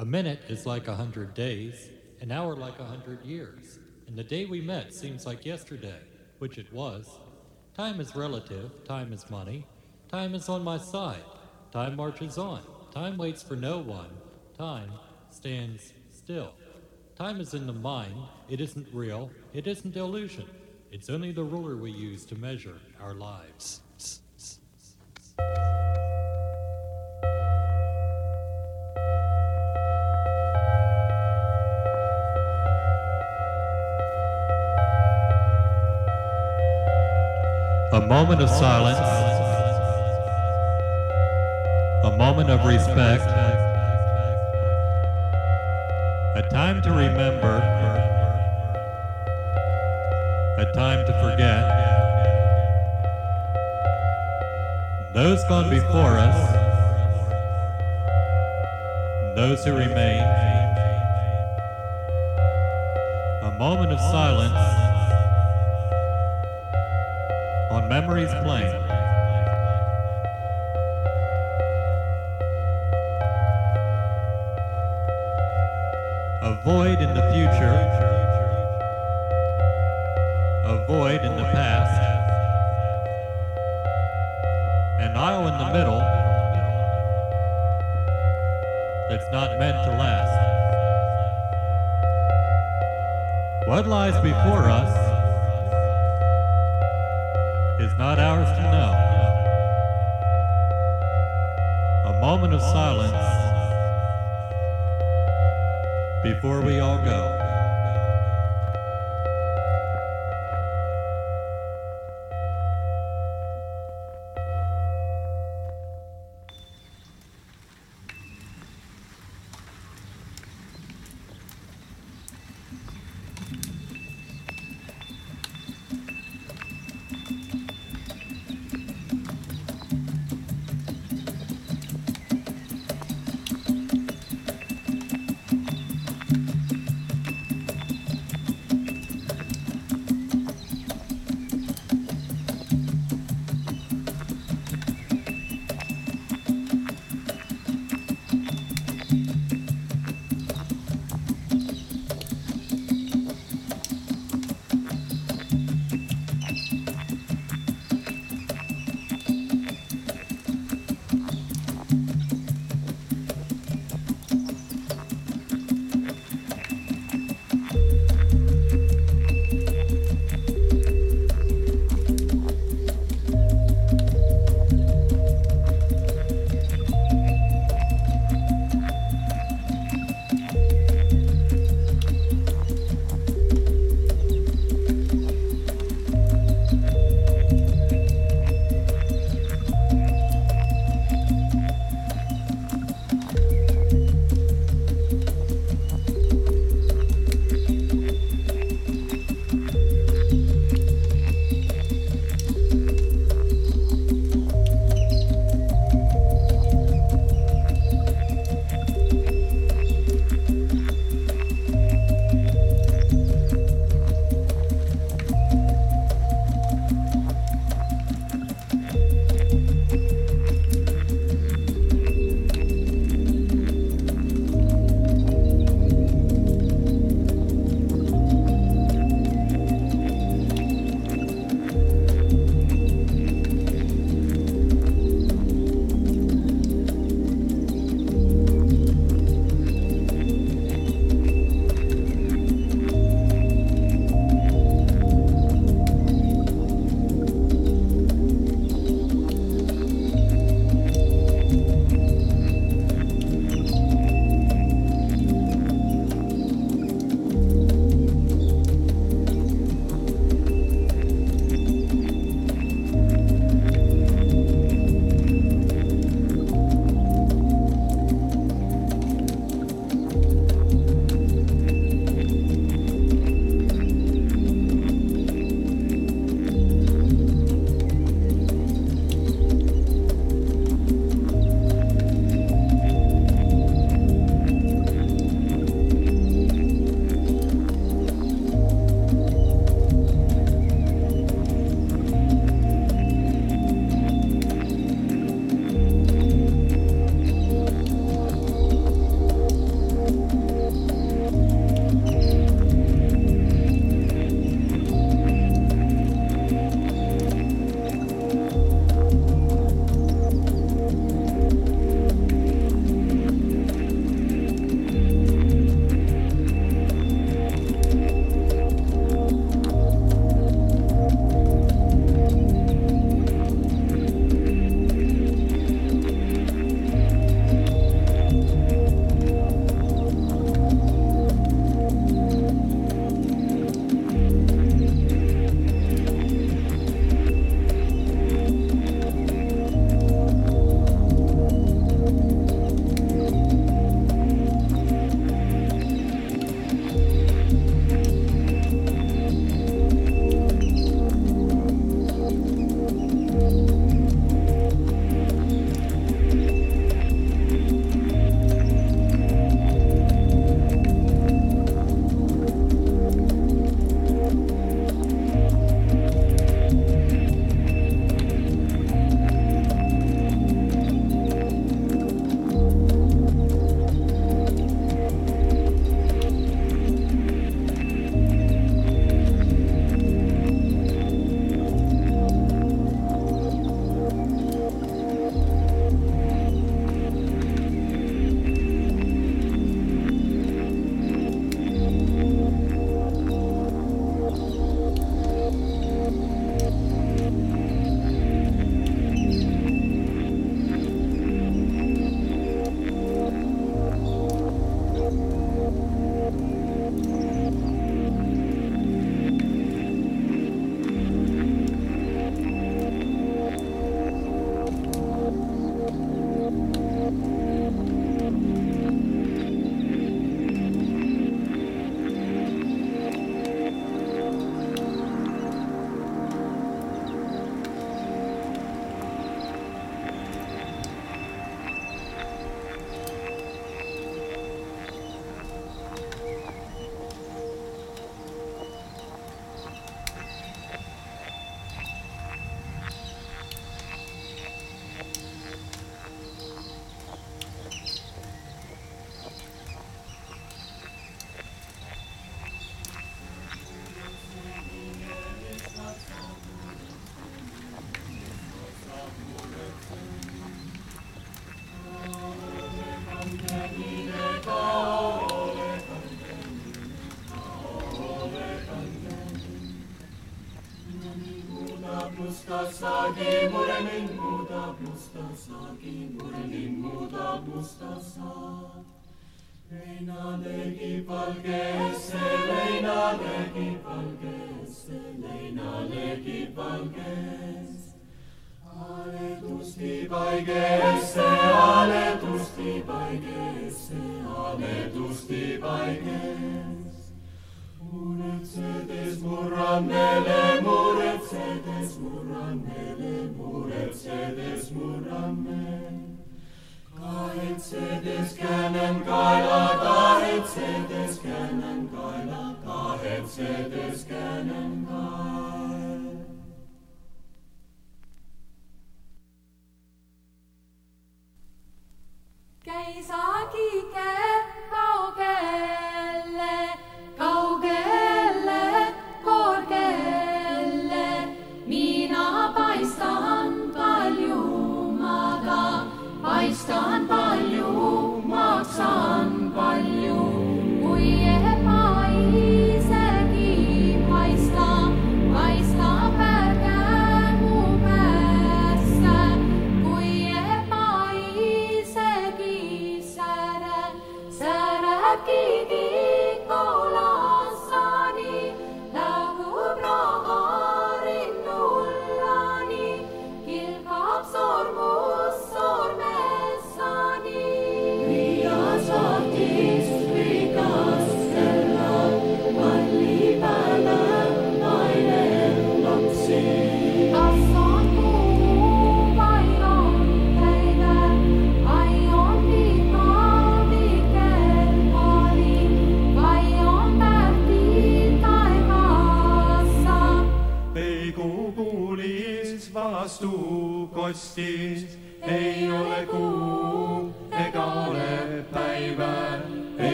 A minute is like a hundred days, an hour like a hundred years, and the day we met seems like yesterday, which it was. Time is relative, time is money, time is on my side, time marches on, time waits for no one, time stands still. Time is in the mind, it isn't real, it isn't illusion. It's only the ruler we use to measure our lives. Moment of silence, a moment of respect, a time to remember, a time to forget. Those gone before us, those who remain, a moment of silence Memories Plain. A void in the future, a void in the past, an aisle in the middle that's not meant to last. What lies before us not ours to know. A moment of silence before we all go. leina legi valgesse, leina legi valgesse, leina legi valgesse. Aletusti vaigesse, aletusti vaigesse, aletusti vaigesse. Muretsedes murannele, muretsedes murannele, muretsedes murannele. Kahetsedes kännen kaela, kahetsedes kännen kaela, kahetsedes kännen kaela. käis agi käed kaugele, kaugele.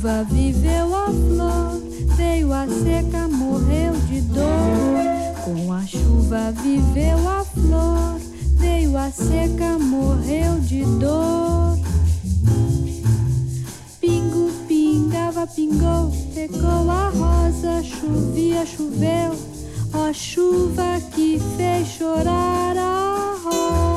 Chuva viveu a flor, veio a seca, morreu de dor. Com a chuva viveu a flor, veio a seca, morreu de dor. Pingo, pingava, pingou, secou a rosa, chovia, choveu. Ó chuva que fez chorar a rosa.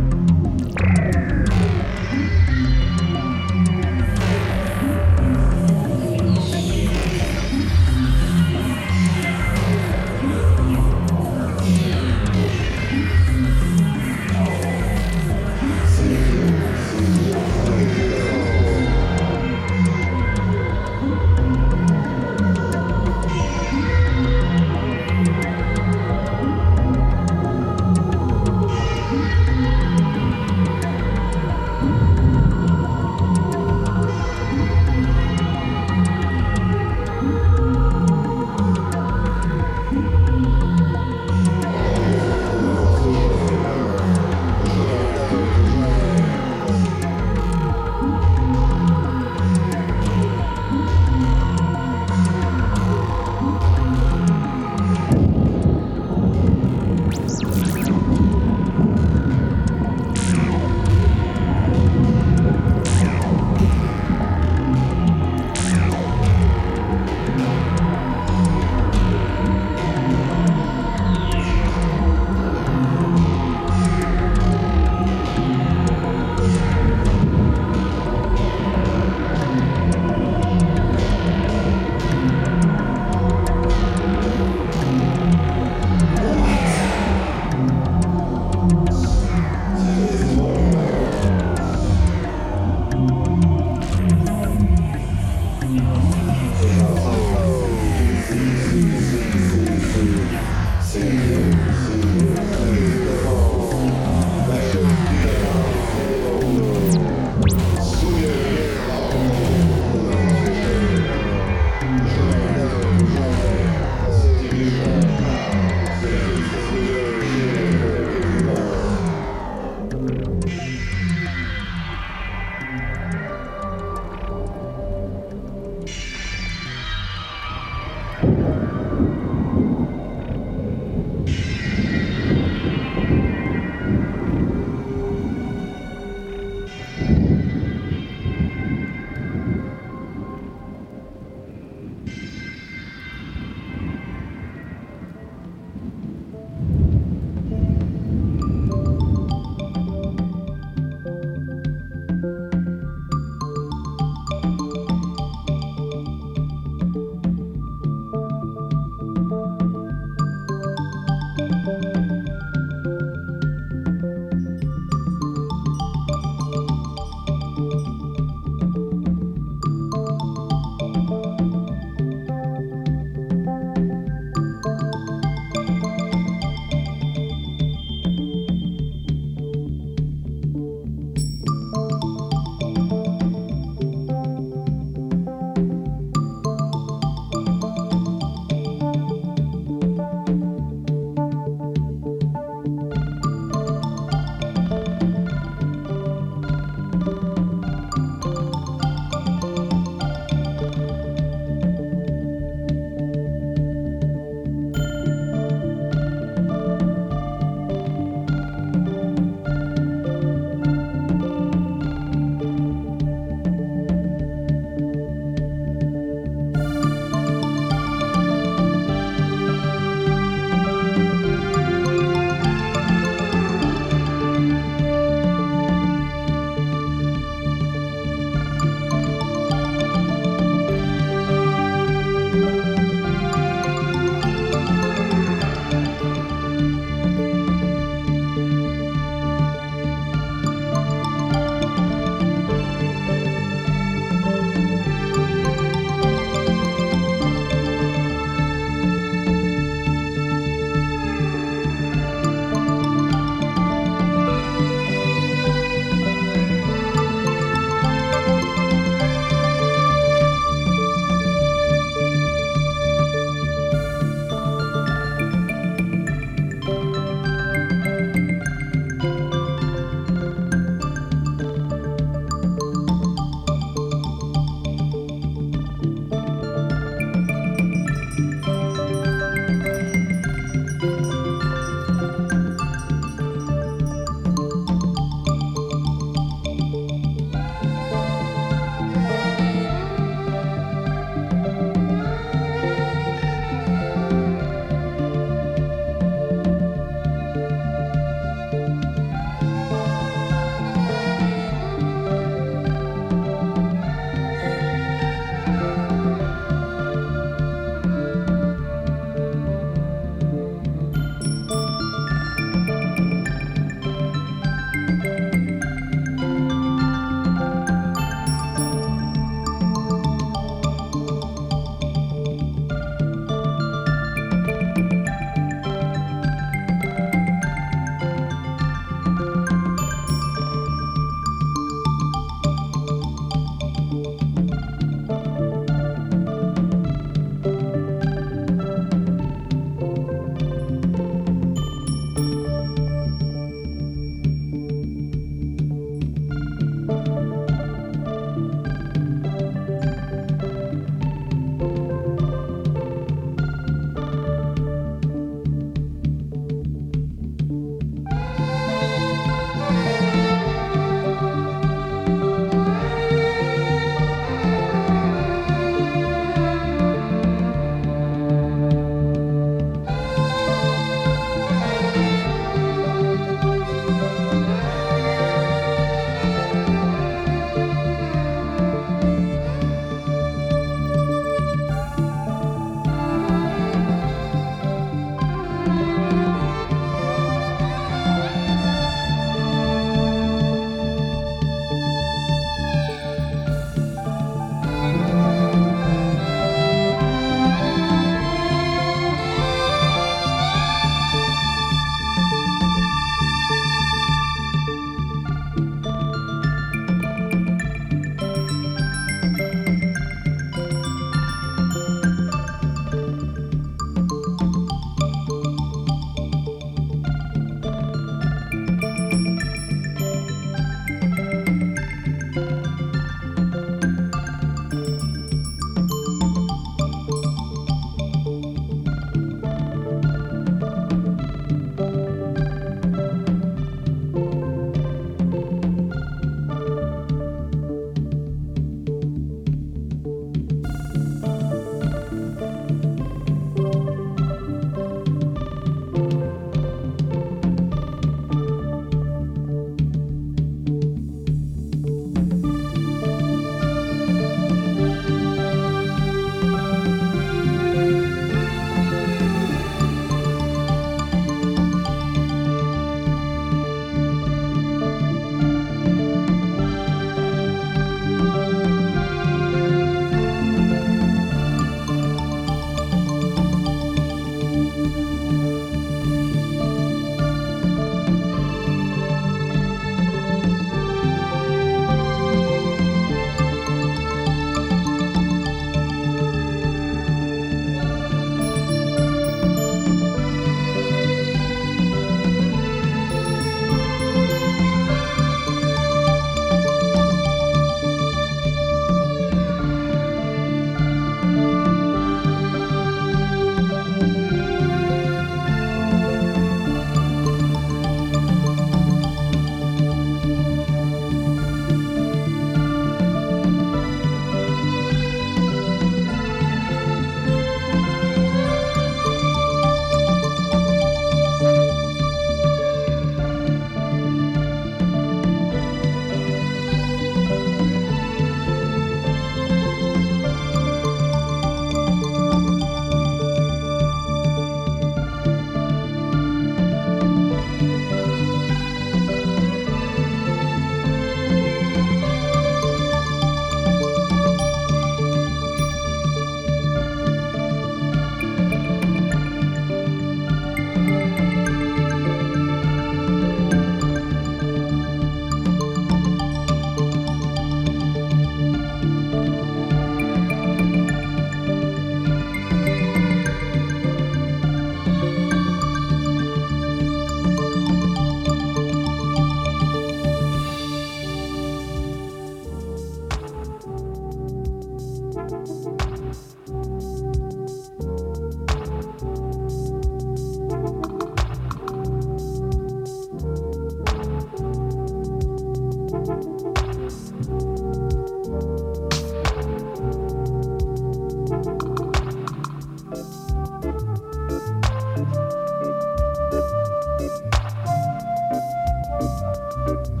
Bye.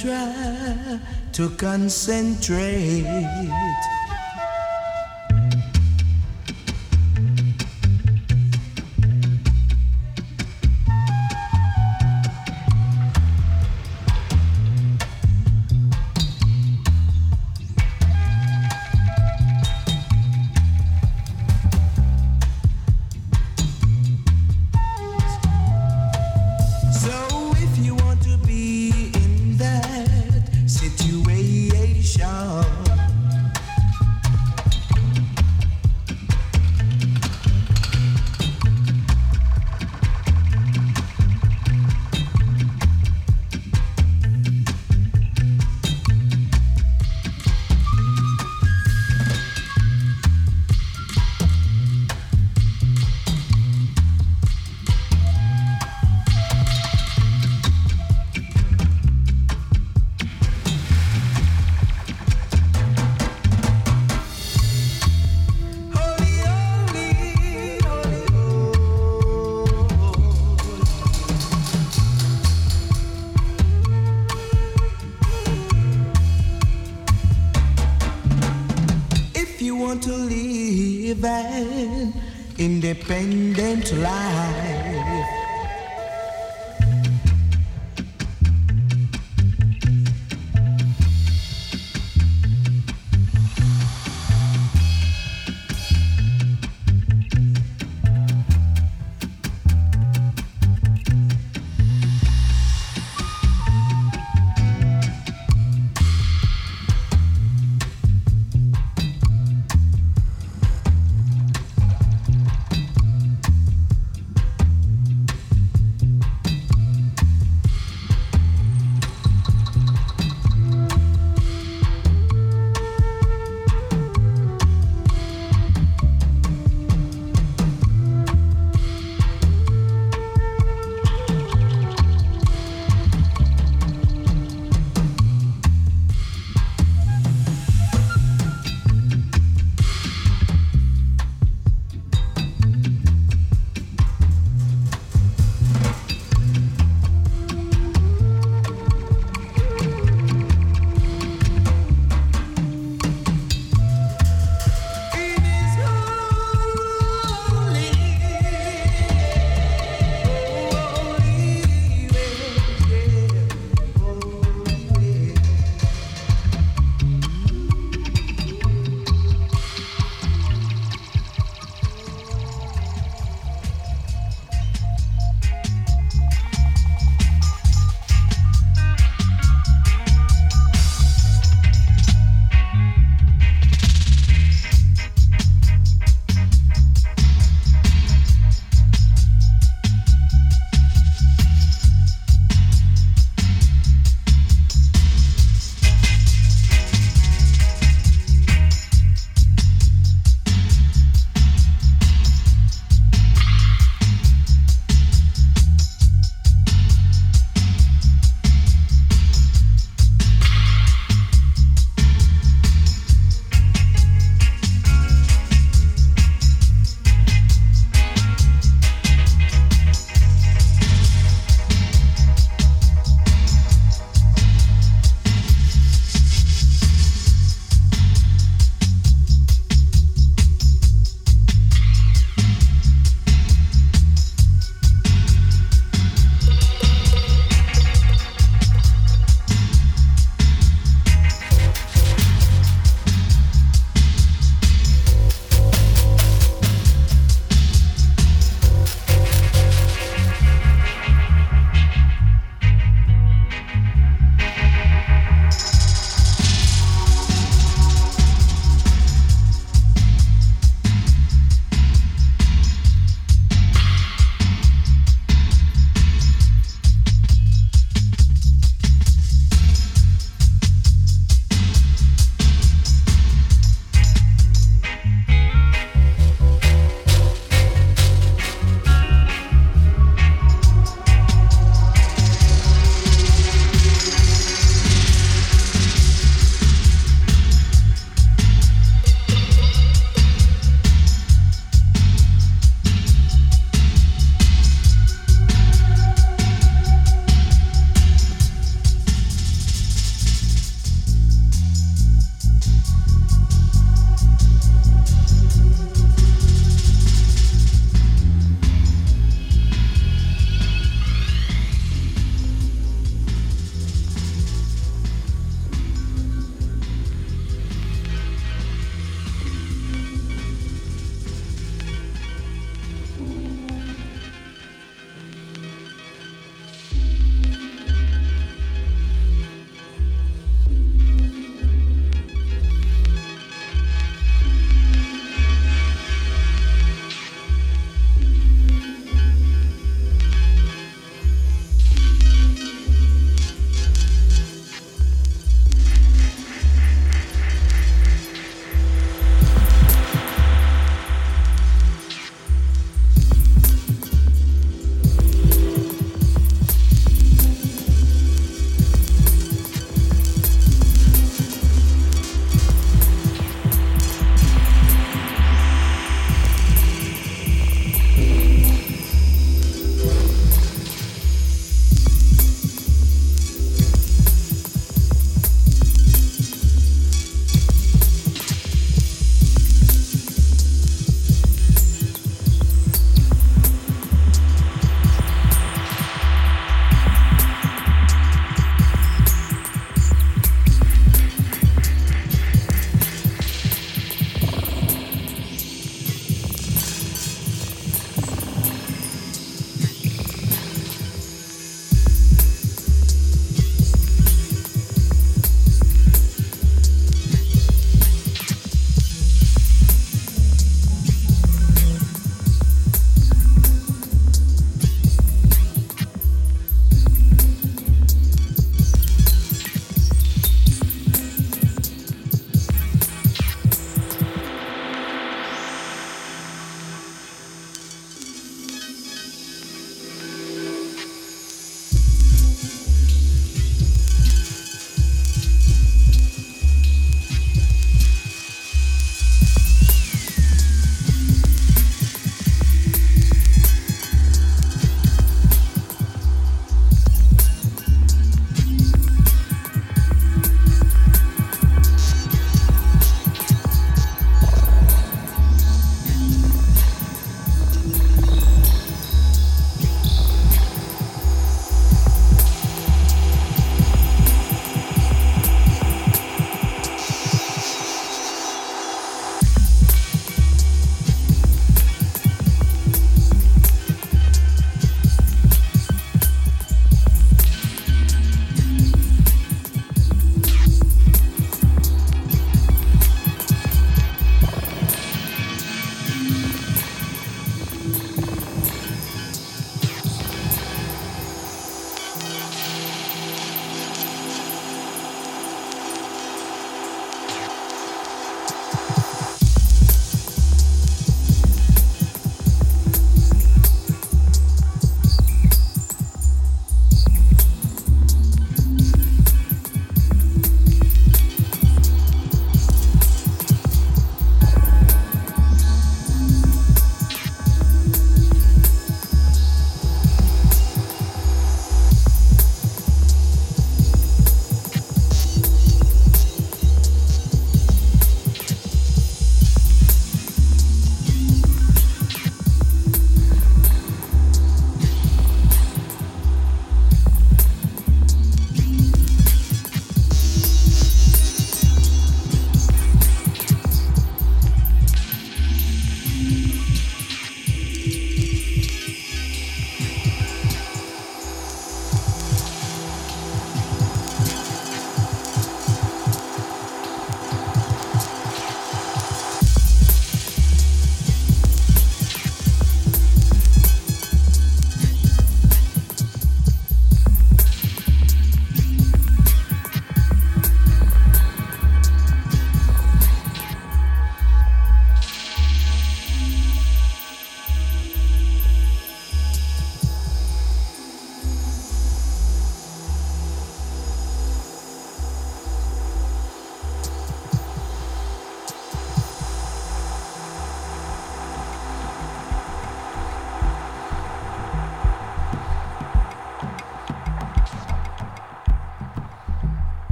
Try to concentrate.